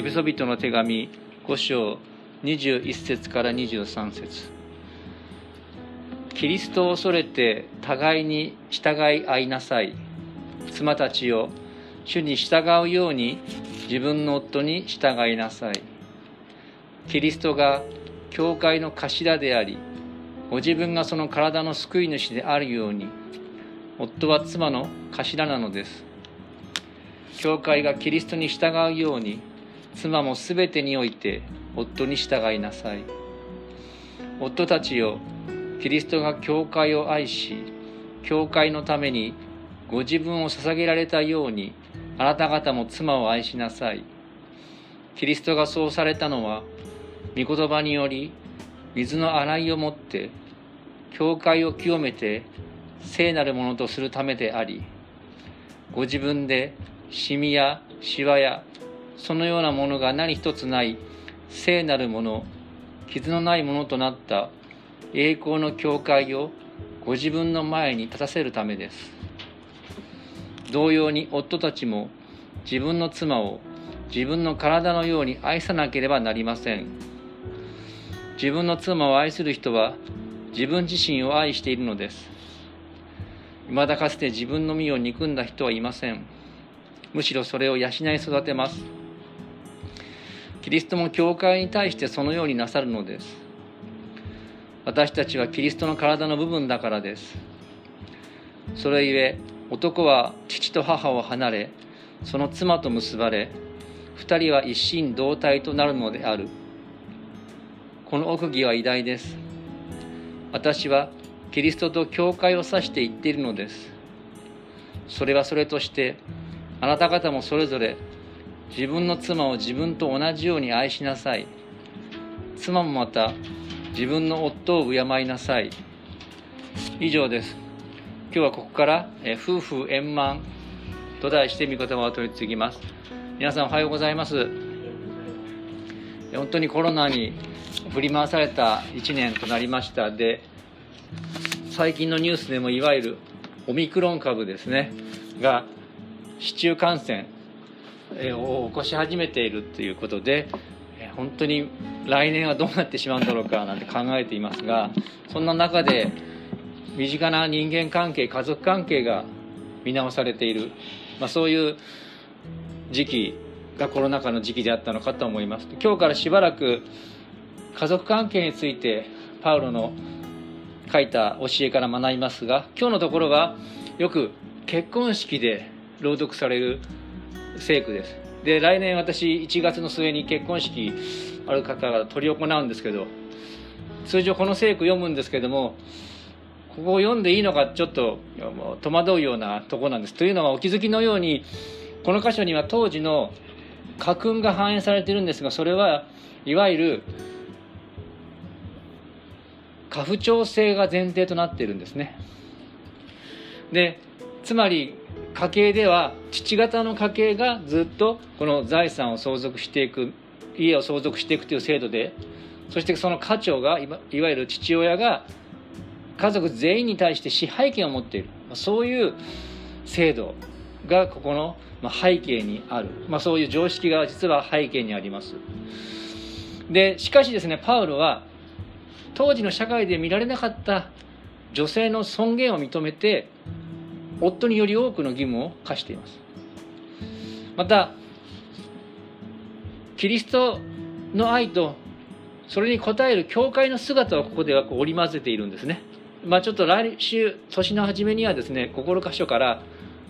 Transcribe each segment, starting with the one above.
エペソビトの手紙5章21節から23節。キリストを恐れて互いに従い合いなさい。妻たちよ主に従うように自分の夫に従いなさい。キリストが教会の頭でありご自分がその体の救い主であるように夫は妻の頭なのです。教会がキリストに従うように妻もすべてにおいて夫に従いなさい。夫たちよキリストが教会を愛し教会のためにご自分を捧げられたようにあなた方も妻を愛しなさい。キリストがそうされたのは御言葉により水の洗いをもって教会を清めて聖なるものとするためでありご自分でシミやシワやそのようなものが何一つない聖なるもの傷のないものとなった栄光の教会をご自分の前に立たせるためです。同様に夫たちも自分の妻を自分の体のように愛さなければなりません。自分の妻を愛する人は自分自身を愛しているのです。未だかつて自分の身を憎んだ人はいません。むしろそれを養い育てます。キリストも教会に対してそのようになさるのです。私たちはキリストの体の部分だからです。それゆえ男は父と母を離れその妻と結ばれ二人は一心同体となるのである。この奥義は偉大です。私はキリストと教会を指して言っているのです。それはそれとしてあなた方もそれぞれ自分の妻を自分と同じように愛しなさい。妻もまた自分の夫を敬いなさい。以上です。今日はここから「夫婦円満」と題して御言葉を取り次ぎます。皆さんおはようございます。本当にコロナに振り回された1年となりました。で最近のニュースでもいわゆるオミクロン株ですね。が市中感染を起こし始めているということで本当に来年はどうなってしまうんだろうかなんて考えていますがそんな中で身近な人間関係家族関係が見直されている、まあ、そういう時期がコロナ禍の時期であったのかと思います。今日からしばらく家族関係についてパウロの書いた教えから学びますが今日のところはよく結婚式で朗読される聖句です。で来年私1月の末に結婚式ある方が執り行うんですけど通常この聖句読むんですけどもここを読んでいいのかちょっと戸惑うようなとこなんです。というのはお気づきのようにこの箇所には当時の家訓が反映されているんですがそれはいわゆる家父長制が前提となっているんですね。でつまり家計では父方の家系がずっとこの財産を相続していく家を相続していくという制度でそしてその家長がいわゆる父親が家族全員に対して支配権を持っている。そういう制度がここの背景にある、まあ、そういう常識が実は背景にあります。でしかしですねパウロは当時の社会で見られなかった女性の尊厳を認めて夫により多くの義務を課しています。またキリストの愛とそれに応える教会の姿をここではこう織り交ぜているんですね。まあちょっと来週年の初めにはですね心箇所から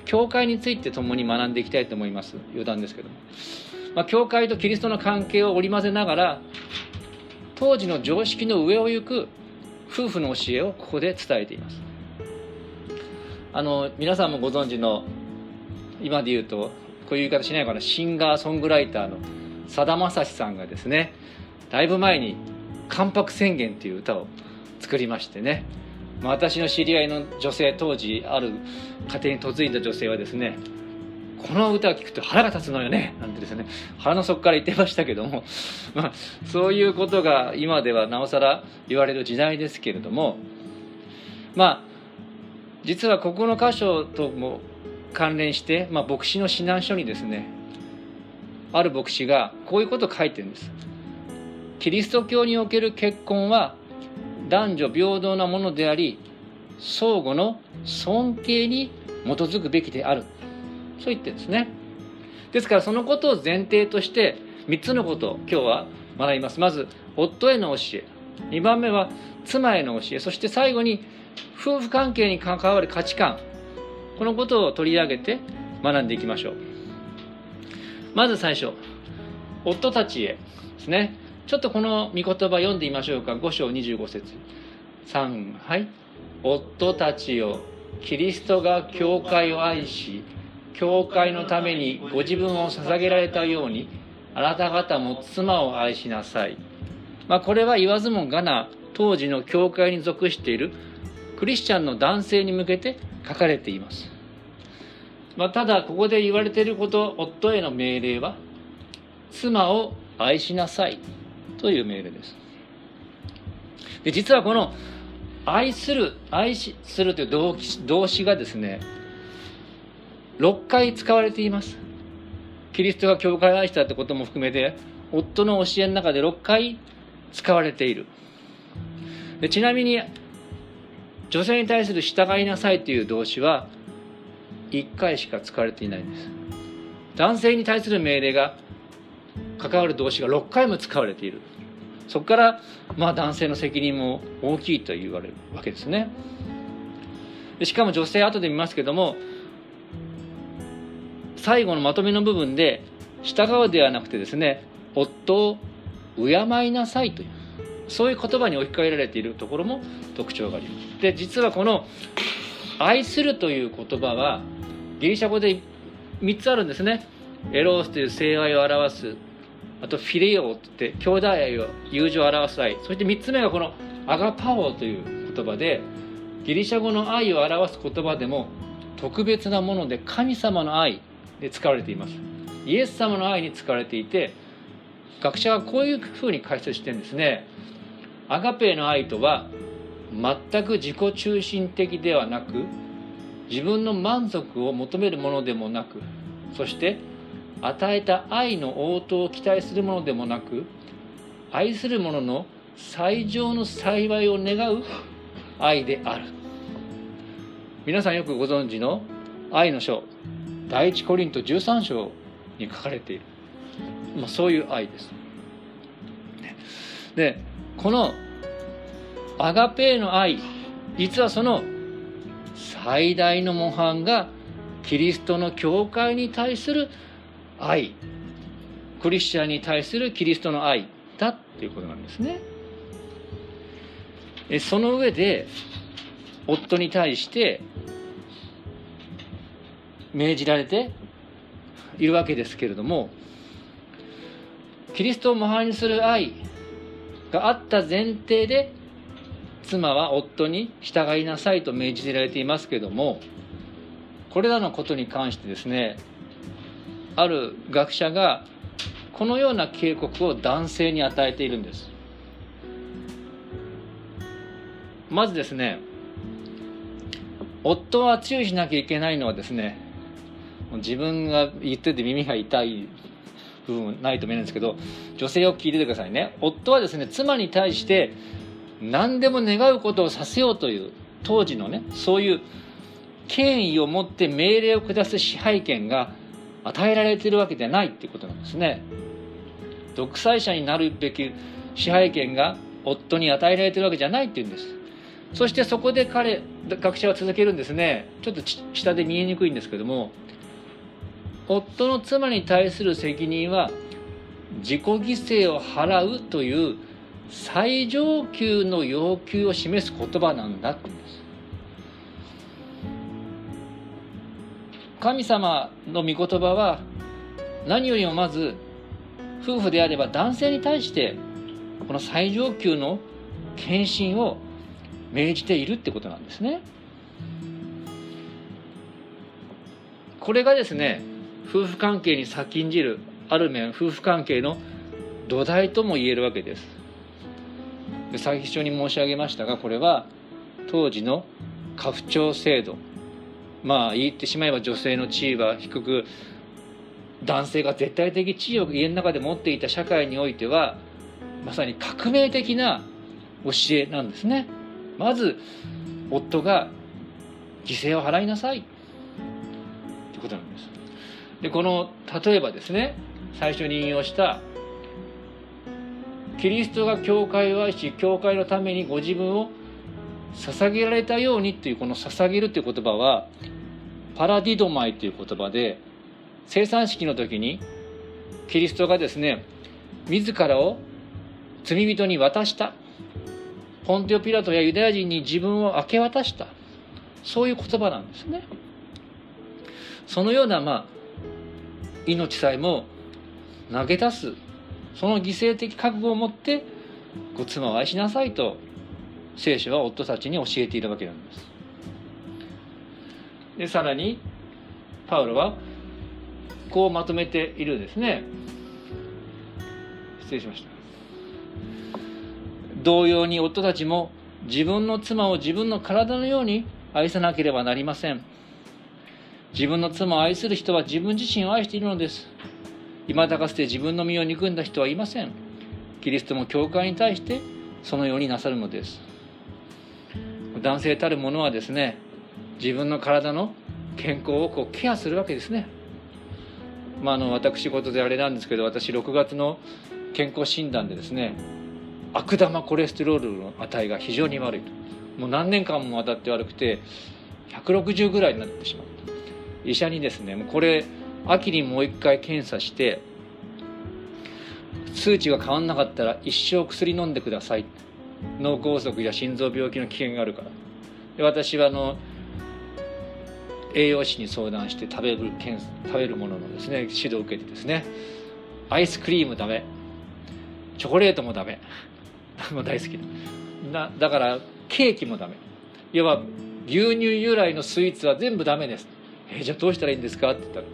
教会について共に学んでいきたいと思います。余談ですけども、まあ、教会とキリストの関係を織り交ぜながら当時の常識の上を行く夫婦の教えをここで伝えています。あの皆さんもご存知の今で言うとこういう言い方しないかなシンガーソングライターのさだまさしさんがですねだいぶ前に「関白宣言」っていう歌を作りましてね、まあ、私の知り合いの女性当時ある家庭に嫁いだ女性はですねこの歌を聴くと腹が立つのよねなんてですね腹の底から言ってましたけども、まあ、そういうことが今ではなおさら言われる時代ですけれどもまあ実はここの箇所とも関連して、まあ、牧師の指南書にですねある牧師がこういうことを書いてるんです。キリスト教における結婚は男女平等なものであり相互の尊敬に基づくべきである。そう言ってるんですね。ですからそのことを前提として3つのことを今日は学びます。まず夫への教え。2番目は妻への教え。そして最後に夫婦関係に関わる価値観。このことを取り上げて学んでいきましょう。まず最初夫たちへですね。ちょっとこの御言葉読んでみましょうか。5章25節。3はい。夫たちよキリストが教会を愛し教会のためにご自分を捧げられたようにあなた方も妻を愛しなさい、まあ、これは言わずもがな当時の教会に属しているクリスチャンの男性に向けて書かれています、まあ、ただここで言われていること夫への命令は妻を愛しなさいという命令です。で実はこの愛する愛しするという動動詞がですね6回使われています。キリストが教会を愛したってことも含めて夫の教えの中で6回使われている。でちなみに女性に対する従いなさいという動詞は1回しか使われていないんです。男性に対する命令が関わる動詞が6回も使われている。そこからまあ男性の責任も大きいと言われるわけですね。しかも女性後で見ますけども最後のまとめの部分で従うではなくてですね夫を敬いなさいという。そういう言葉に置き換えられているところも特徴があります。で実はこの「愛する」という言葉はギリシャ語で3つあるんですね。エロースという性愛を表すあとフィレオって兄弟愛を友情を表す愛。そして3つ目がこのアガパオという言葉でギリシャ語の愛を表す言葉でも特別なもので神様の愛で使われています。イエス様の愛に使われていて学者はこういうふうに解説してるんですね。アガペの愛とは全く自己中心的ではなく自分の満足を求めるものでもなくそして与えた愛の応答を期待するものでもなく愛する者の最上の幸いを願う愛である。皆さんよくご存知の愛の書第一コリント13章に書かれている、まあ、そういう愛です。でこのアガペーの愛実はその最大の模範がキリストの教会に対する愛クリスチャンに対するキリストの愛だっていうことなんですね。その上で夫に対して命じられているわけですけれどもキリストを模範にする愛があった前提で妻は夫に従いなさいと命じられていますけれどもこれらのことに関してですねある学者がこのような警告を男性に与えているんです。まずですね夫は注意しなきゃいけないのはですね自分が言ってて耳が痛い部分ないと思うんですけど女性を聞いててくださいね。夫はですね妻に対して何でも願うことをさせようという当時のねそういう権威を持って命令を下す支配権が与えられているわけではないっていうことなんですね。独裁者になるべき支配権が夫に与えられているわけじゃないっていうんです。そしてそこで彼学者は続けるんですね。ちょっと下で見えにくいんですけども夫の妻に対する責任は自己犠牲を払うという最上級の要求を示す言葉なんだって言うんです神様の御言葉は何よりもまず夫婦であれば男性に対してこの最上級の献身を命じているってことなんですね。これがですね夫婦関係に先んじるある面夫婦関係の土台とも言えるわけです。で最初に申し上げましたがこれは当時の家父長制度。まあ言ってしまえば女性の地位は低く男性が絶対的地位を家の中で持っていた社会においてはまさに革命的な教えなんですね。まず夫が犠牲を払いなさい。ということなんです。でこの例えばですね最初に引用したキリストが教会を愛し教会のためにご自分を捧げられたようにっていうこの捧げるという言葉はパラディドマイという言葉で生産式の時にキリストがですね自らを罪人に渡したポンテオ・ピラトやユダヤ人に自分を明け渡したそういう言葉なんですね。そのようなまあ命さえも投げ出す。その犠牲的覚悟を持ってご妻を愛しなさいと聖書は夫たちに教えているわけなんです。でさらにパウロはこうまとめているんですね。失礼しました。同様に夫たちも自分の妻を自分の体のように愛さなければなりません。自分の妻を愛する人は自分自身を愛しているのです。今だかつて自分の身を憎んだ人はいません。キリストも教会に対してそのようになさるのです。男性たる者はですね自分の体の健康をこうケアするわけですね。まあ、あの私事であれなんですけど私6月の健康診断でですね悪玉コレステロールの値が非常に悪いと。もう何年間もわたって悪くて160ぐらいになってしまった。医者にですねこれ秋にもう一回検査して数値が変わんなかったら一生薬飲んでください。脳梗塞や心臓病気の危険があるから。で私はあの栄養士に相談して食べる食べるもののですね指導を受けてですねアイスクリームダメ。チョコレートもダメ。も大好き。だだからケーキもダメ。要は牛乳由来のスイーツは全部ダメです。えじゃあどうしたらいいんですか？って言ったら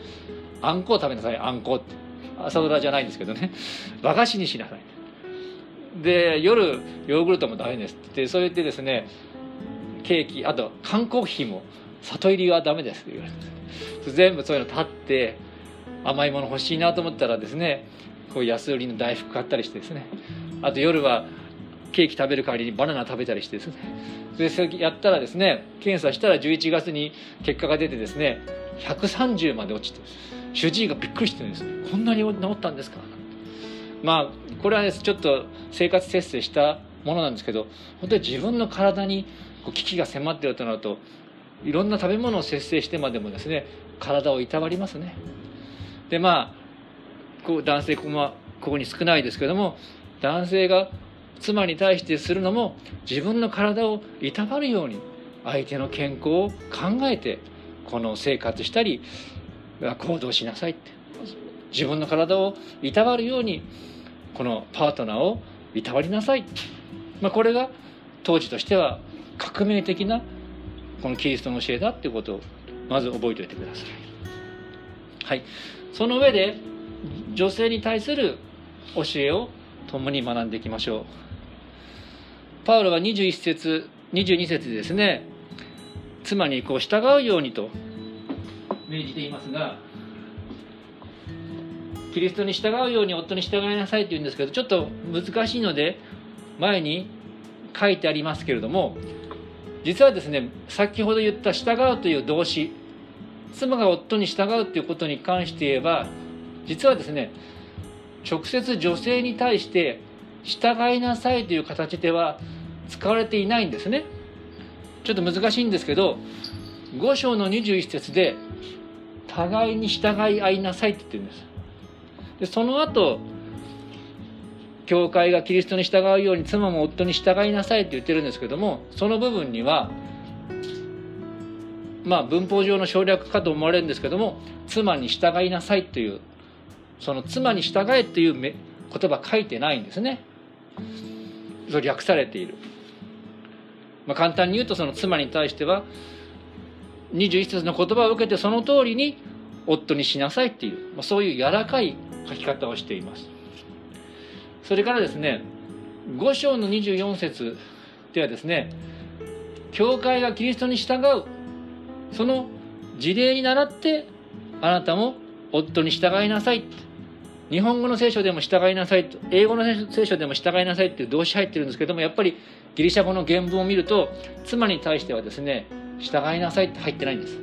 あんこを食べなさいあんこって。朝ドラじゃないんですけどね。和菓子にしなさい。で夜ヨーグルトもダメですって。そう言ってですねケーキあと缶コーヒーも里入りはダメです。って言われて。全部そういうの立って甘いもの欲しいなと思ったらですねこう安売りの大福買ったりしてですね。あと夜はケーキ食べる代わりにバナナ食べたりしてですね。でやったらですね検査したら11月に結果が出てですね130まで落ちて主治医がびっくりしてるんですねこんなに治ったんですかまあこれは、ね、ちょっと生活節制したものなんですけど本当に自分の体に危機が迫っているとなるといろんな食べ物を節制してまでもですね体をいたわりますね。でまあこう男性ここ,、ここに少ないですけども男性が妻に対してするのも自分の体をいたわるように相手の健康を考えてこの生活したり行動しなさいって自分の体をいたわるようにこのパートナーをいたわりなさい、まあ、これが当時としては革命的なこのキリストの教えだっていうことをまず覚えておいてください。はい、その上で女性に対する教えを共に学んでいきましょう。パウロは21節22節ですね。妻にこう従うようにと命じていますがキリストに従うように夫に従いなさいと言うんですけどちょっと難しいので前に書いてありますけれども実はですね先ほど言った従うという動詞妻が夫に従うということに関して言えば実はですね直接女性に対して従いなさいという形では使われていないんですね。ちょっと難しいんですけど5章の21節で互いに従い合いなさいって言ってるんです。でその後教会がキリストに従うように妻も夫に従いなさいって言ってるんですけどもその部分にはまあ文法上の省略かと思われるんですけども妻に従いなさいというその妻に従えっていう言葉書いてないんですね。それ略されている、まあ、簡単に言うとその妻に対しては21節の言葉を受けてその通りに夫にしなさいっていう、まあ、そういう柔らかい書き方をしています。それからですね5章の24節ではですね教会がキリストに従うその事例に倣ってあなたも夫に従いなさい日本語の聖書でも従いなさいと英語の聖書でも従いなさいっていう動詞入ってるんですけどもやっぱりギリシャ語の原文を見ると妻に対してはですね従いなさいって入ってないんです。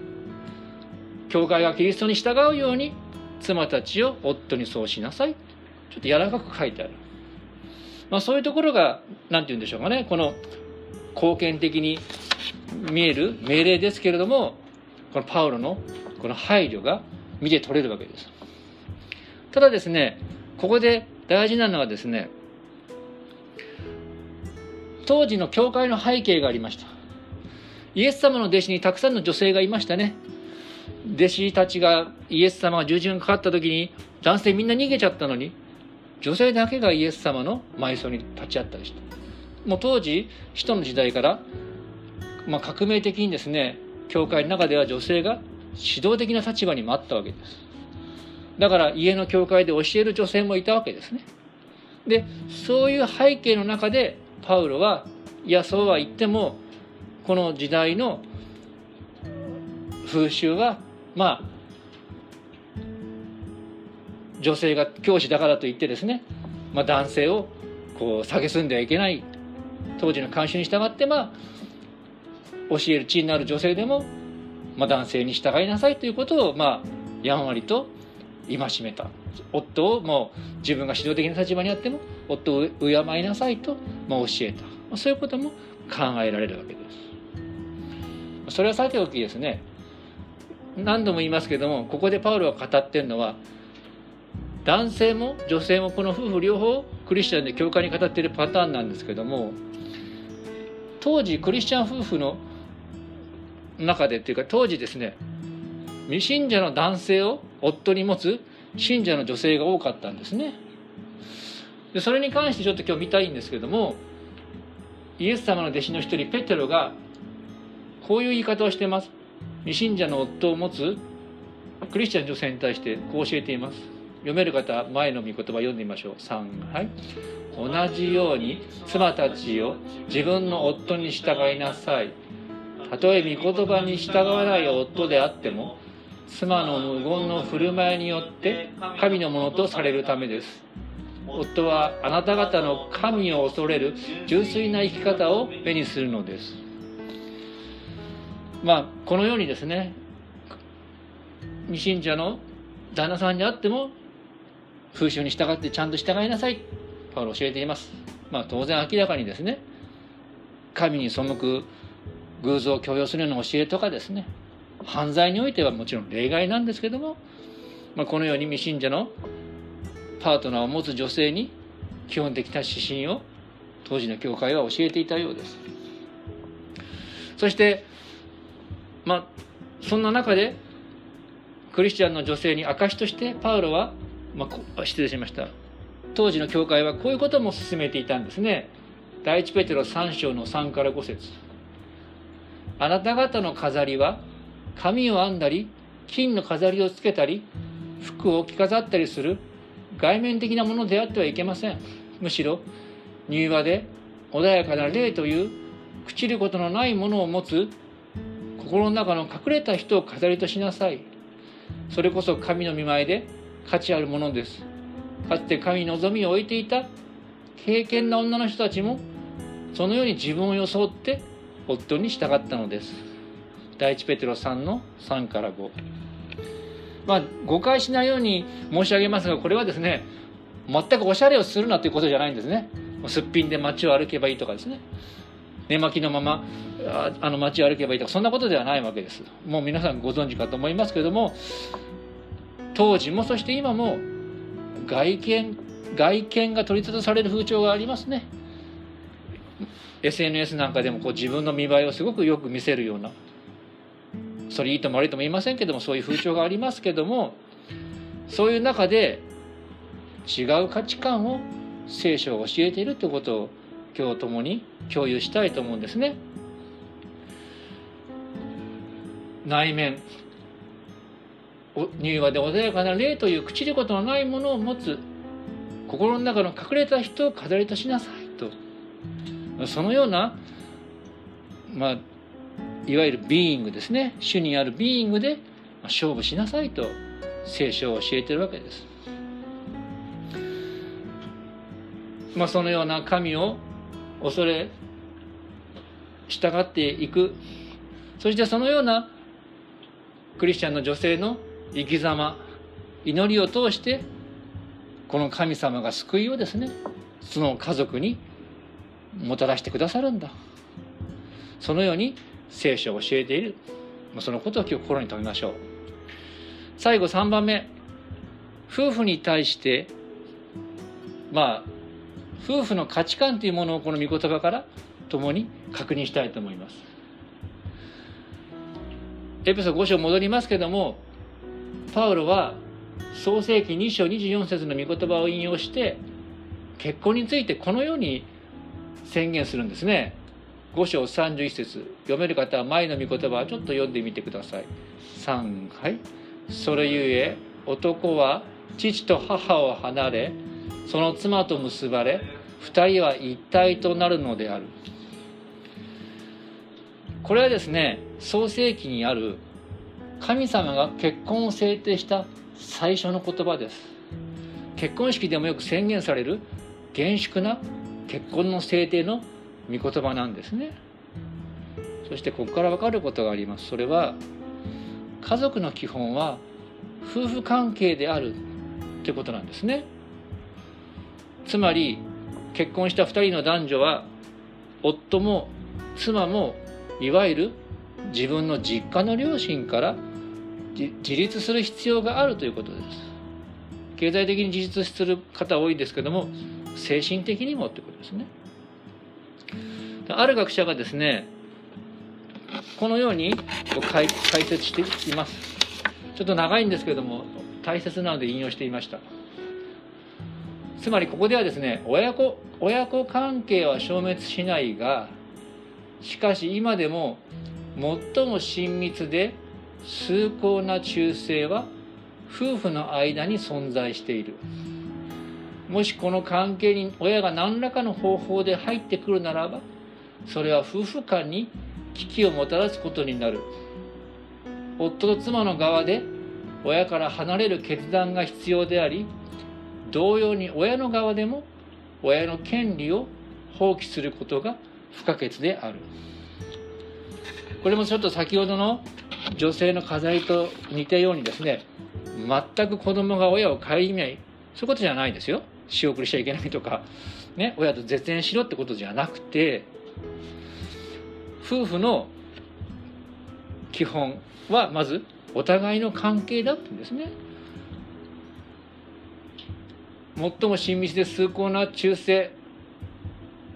教会がキリストに従うように妻たちを夫にそうしなさい。ちょっと柔らかく書いてある、まあ、そういうところが何て言うんでしょうかね。この貢献的に見える命令ですけれどもこのパウロのこの配慮が見て取れるわけです。ただですねここで大事なのはですね当時の教会の背景がありました。イエス様の弟子にたくさんの女性がいましたね。弟子たちがイエス様が十字架にかかった時に男性みんな逃げちゃったのに女性だけがイエス様の埋葬に立ち会ったりした。もう当時使徒の時代から、まあ、革命的にですね教会の中では女性が指導的な立場にもあったわけです。だから家の教会で教える女性もいたわけですね。でそういう背景の中でパウロはいやそうは言ってもこの時代の風習はまあ女性が教師だからといってですね、まあ、男性をこう蔑んではいけない当時の慣習に従ってまあ教える地位のある女性でも、まあ、男性に従いなさいということをまあやんわりと戒めた。夫をもう自分が指導的な立場にあっても夫を敬いなさいと、ま、教えた。そういうことも考えられるわけです。それはさておきですね。何度も言いますけどもここでパウロが語ってるのは男性も女性もこの夫婦両方クリスチャンで教会に語っているパターンなんですけども当時クリスチャン夫婦の中でっていうか当時ですね未信者の男性を夫に持つ信者の女性が多かったんですね。でそれに関してちょっと今日見たいんですけどもイエス様の弟子の一人ペテロがこういう言い方をしてます。未信者の夫を持つクリスチャン女性に対してこう教えています。読める方前の御言葉読んでみましょう。3はい。同じように妻たちを自分の夫に従いなさい。たとえ御言葉に従わない夫であっても妻の無言の振る舞いによって神のものとされるためです。夫はあなた方の神を恐れる純粋な生き方を目にするのです。まあこのようにですね未信者の旦那さんにあっても風習に従ってちゃんと従いなさい。パウロ教えています。まあ当然明らかにですね神に背く偶像を強要するような教えとかですね犯罪においてはもちろん例外なんですけども、まあ、このように未信者のパートナーを持つ女性に基本的な指針を当時の教会は教えていたようです。そしてまあそんな中でクリスチャンの女性に証としてパウロは、まあ、失礼しました。当時の教会はこういうことも進めていたんですね。第一ペテロ3章の3から5節。あなた方の飾りは紙を編んだり金の飾りをつけたり服を着飾ったりする外面的なものであってはいけません。むしろ柔和で穏やかな霊という朽ちることのないものを持つ心の中の隠れた人を飾りとしなさい。それこそ神の見舞いで価値あるものです。かつて神に望みを置いていた敬虔な女の人たちもそのように自分を装って夫に従ったのです。第一ペテロ3の3から5まあ誤解しないように申し上げますがこれはですね全くおしゃれをするなということじゃないんですね。すっぴんで街を歩けばいいとかですね。寝巻きのままあの街を歩けばいいとかそんなことではないわけです。もう皆さんご存知かと思いますけれども当時もそして今も外見外見が取り沙汰される風潮がありますね。SNS なんかでもこう自分の見栄えをすごくよく見せるようなそれいいとも悪いとも言いませんけどもそういう風潮がありますけどもそういう中で違う価値観を聖書が教えているということを今日共に共有したいと思うんですね。内面柔和で穏やかな霊という朽ちることのないものを持つ心の中の隠れた人を飾りとしなさいとそのようなまあいわゆるビーイングですね。主にあるビーイングで勝負しなさいと聖書を教えてるわけです。まあ、そのような神を恐れ従っていく。そしてそのようなクリスチャンの女性の生き様祈りを通してこの神様が救いをですねその家族にもたらしてくださるんだ。そのように聖書を教えている。そのことを今日心に留めましょう。最後3番目。夫婦に対してまあ夫婦の価値観というものをこの御言葉から共に確認したいと思います。エペソ5章戻りますけどもパウロは創世紀2章24節の御言葉を引用して結婚についてこのように宣言するんですね。5章31節。読める方は前の御言葉をちょっと読んでみてください。3はいそれゆえ男は父と母を離れその妻と結ばれ2人は一体となるのである。これはですね創世記にある神様が結婚を制定した最初の言葉です。結婚式でもよく宣言される厳粛な結婚の制定の御言葉なんですね。そしてここから分かることがあります。それは家族の基本は夫婦関係であるということなんですね。つまり結婚した2人の男女は夫も妻もいわゆる自分の実家の両親から自立する必要があるということです。経済的に自立する方多いですけども精神的にもということですね。ある学者がですねこのように解説しています。ちょっと長いんですけれども大切なので引用していました。つまりここではですね親子親子関係は消滅しないがしかし今でも最も親密で崇高な忠誠は夫婦の間に存在している。もしこの関係に親が何らかの方法で入ってくるならばそれは夫婦間に危機をもたらすことになる。夫と妻の側で親から離れる決断が必要であり同様に親の側でも親の権利を放棄することが不可欠である。これもちょっと先ほどの女性の課題と似たようにですね全く子供が親を顧みない。そういうことじゃないんですよ。仕送りしちゃいけないとか、ね、親と絶縁しろってことじゃなくて夫婦の基本はまずお互いの関係だってんですね。最も親密で崇高な忠誠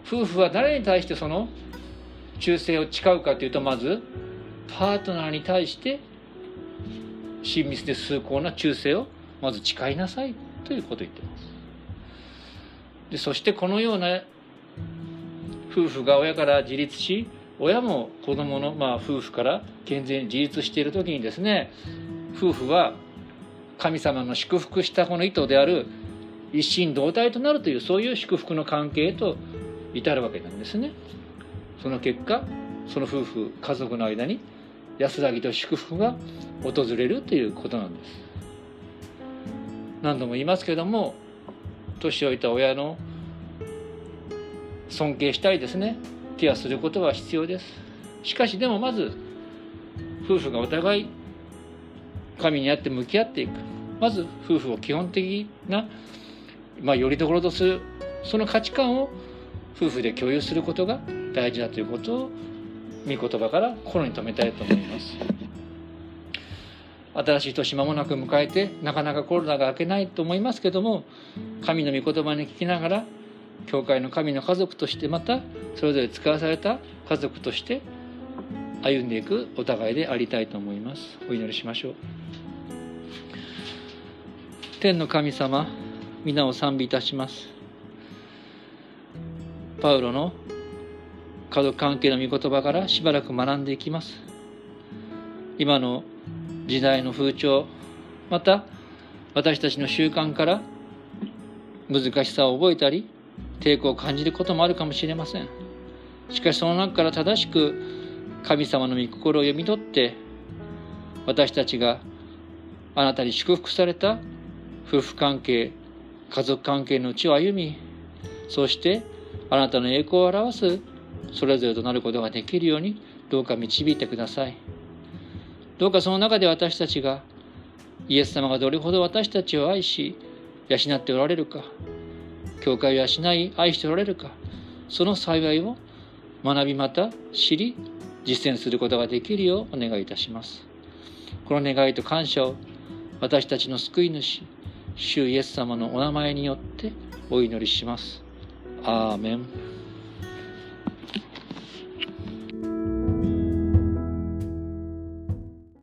夫婦は誰に対してその忠誠を誓うかというとまずパートナーに対して親密で崇高な忠誠をまず誓いなさいということを言ってます。でそしてこのような夫婦が親から自立し親も子供のまあ夫婦から健全に自立している時にですね夫婦は神様の祝福したこの意図である一心同体となるというそういう祝福の関係と至るわけなんですね。その結果その夫婦家族の間に安らぎと祝福が訪れるということなんです。何度も言いますけども年老いた親の尊敬したりですねケアすることは必要です。しかしでもまず夫婦がお互い神にあって向き合っていくまず夫婦を基本的なまあ、よりどころとするその価値観を夫婦で共有することが大事だということを御言葉から心に留めたいと思います新しい年間もなく迎えてなかなかコロナが明けないと思いますけども神の御言葉に聞きながら教会の神の家族としてまたそれぞれ使わされた家族として歩んでいくお互いでありたいと思います。お祈りしましょう。天の神様皆を賛美いたします。パウロの家族関係の御言葉からしばらく学んでいきます。今の時代の風潮また私たちの習慣から難しさを覚えたり抵抗を感じることもあるかもしれません。しかしその中から正しく神様の御心を読み取って私たちがあなたに祝福された夫婦関係家族関係のうちを歩みそしてあなたの栄光を表すそれぞれとなることができるようにどうか導いてください。どうかその中で私たちがイエス様がどれほど私たちを愛し養っておられるか教会を養い愛しておられるか。その幸いを学びまた知り実践することができるようお願いいたします。この願いと感謝を私たちの救い主主イエス様のお名前によってお祈りします。アーメン。